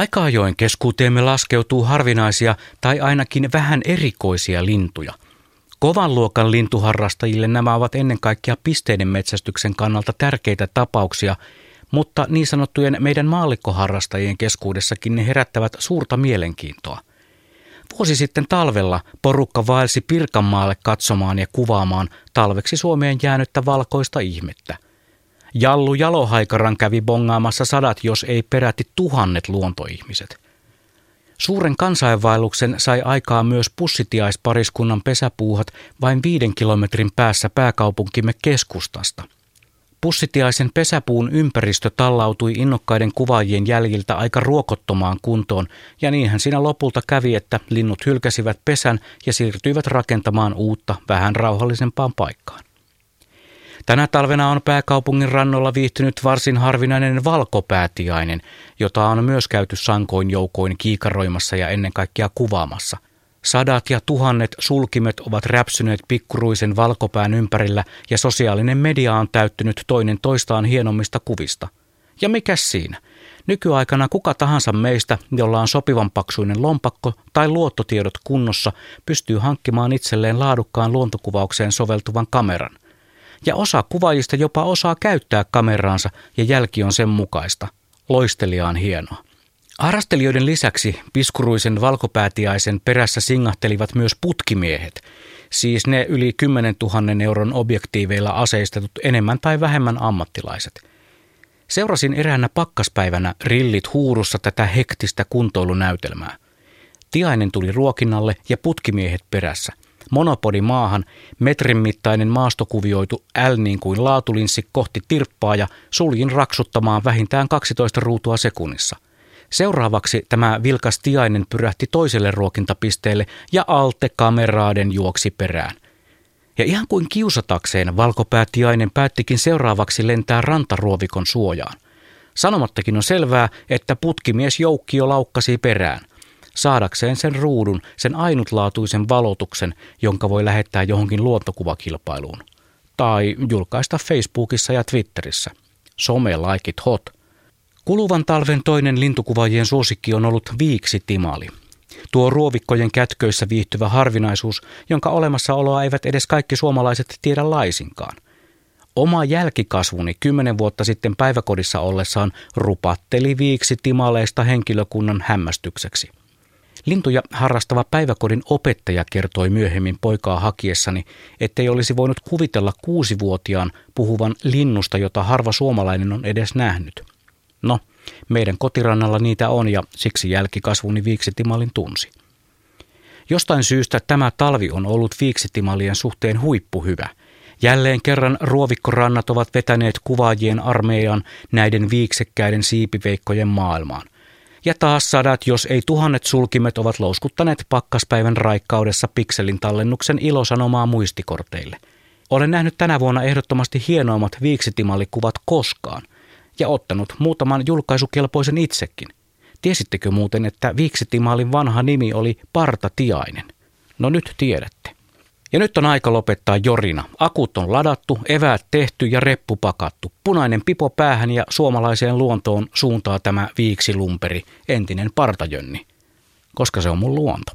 Aika ajoin keskuuteemme laskeutuu harvinaisia tai ainakin vähän erikoisia lintuja. Kovan luokan lintuharrastajille nämä ovat ennen kaikkea pisteiden metsästyksen kannalta tärkeitä tapauksia, mutta niin sanottujen meidän maallikkoharrastajien keskuudessakin ne herättävät suurta mielenkiintoa. Vuosi sitten talvella porukka vaelsi Pirkanmaalle katsomaan ja kuvaamaan talveksi Suomeen jäänyttä valkoista ihmettä – Jallu Jalohaikaran kävi bongaamassa sadat, jos ei peräti tuhannet luontoihmiset. Suuren kansainvaelluksen sai aikaa myös pussitiaispariskunnan pesäpuuhat vain viiden kilometrin päässä pääkaupunkimme keskustasta. Pussitiaisen pesäpuun ympäristö tallautui innokkaiden kuvaajien jäljiltä aika ruokottomaan kuntoon, ja niinhän siinä lopulta kävi, että linnut hylkäsivät pesän ja siirtyivät rakentamaan uutta, vähän rauhallisempaan paikkaan. Tänä talvena on pääkaupungin rannolla viihtynyt varsin harvinainen valkopäätiainen, jota on myös käyty sankoin joukoin kiikaroimassa ja ennen kaikkea kuvaamassa. Sadat ja tuhannet sulkimet ovat räpsyneet pikkuruisen valkopään ympärillä ja sosiaalinen media on täyttynyt toinen toistaan hienommista kuvista. Ja mikä siinä? Nykyaikana kuka tahansa meistä, jolla on sopivan paksuinen lompakko tai luottotiedot kunnossa, pystyy hankkimaan itselleen laadukkaan luontokuvaukseen soveltuvan kameran – ja osa kuvaajista jopa osaa käyttää kameraansa ja jälki on sen mukaista. Loisteliaan hienoa. Harrastelijoiden lisäksi piskuruisen valkopäätiaisen perässä singahtelivat myös putkimiehet, siis ne yli 10 000 euron objektiiveilla aseistetut enemmän tai vähemmän ammattilaiset. Seurasin eräänä pakkaspäivänä rillit huurussa tätä hektistä kuntoilunäytelmää. Tiainen tuli ruokinnalle ja putkimiehet perässä – monopodi maahan, metrin mittainen maastokuvioitu L niin kuin laatulinssi kohti tirppaa ja suljin raksuttamaan vähintään 12 ruutua sekunnissa. Seuraavaksi tämä vilkas tiainen pyrähti toiselle ruokintapisteelle ja alte kameraaden juoksi perään. Ja ihan kuin kiusatakseen valkopäätiainen päättikin seuraavaksi lentää rantaruovikon suojaan. Sanomattakin on selvää, että putkimies Joukkio laukkasi perään saadakseen sen ruudun, sen ainutlaatuisen valotuksen, jonka voi lähettää johonkin luontokuvakilpailuun. Tai julkaista Facebookissa ja Twitterissä. Some like it hot. Kuluvan talven toinen lintukuvaajien suosikki on ollut viiksi timali. Tuo ruovikkojen kätköissä viihtyvä harvinaisuus, jonka olemassaoloa eivät edes kaikki suomalaiset tiedä laisinkaan. Oma jälkikasvuni kymmenen vuotta sitten päiväkodissa ollessaan rupatteli viiksi timaleista henkilökunnan hämmästykseksi – Lintuja harrastava päiväkodin opettaja kertoi myöhemmin poikaa hakiessani, ettei olisi voinut kuvitella kuusivuotiaan puhuvan linnusta, jota harva suomalainen on edes nähnyt. No, meidän kotirannalla niitä on ja siksi jälkikasvuni viiksitimalin tunsi. Jostain syystä tämä talvi on ollut viiksitimalien suhteen huippuhyvä. Jälleen kerran ruovikkorannat ovat vetäneet kuvaajien armeijan näiden viiksekkäiden siipiveikkojen maailmaan – ja taas sadat, jos ei tuhannet sulkimet ovat louskuttaneet pakkaspäivän raikkaudessa pikselin tallennuksen ilosanomaa muistikorteille. Olen nähnyt tänä vuonna ehdottomasti hienoimmat viiksitimallikuvat koskaan ja ottanut muutaman julkaisukelpoisen itsekin. Tiesittekö muuten, että viiksitimallin vanha nimi oli Partatiainen? No nyt tiedätte. Ja nyt on aika lopettaa jorina. Akut on ladattu, eväät tehty ja reppu pakattu. Punainen pipo päähän ja suomalaiseen luontoon suuntaa tämä viiksilumperi, entinen partajönni. Koska se on mun luonto.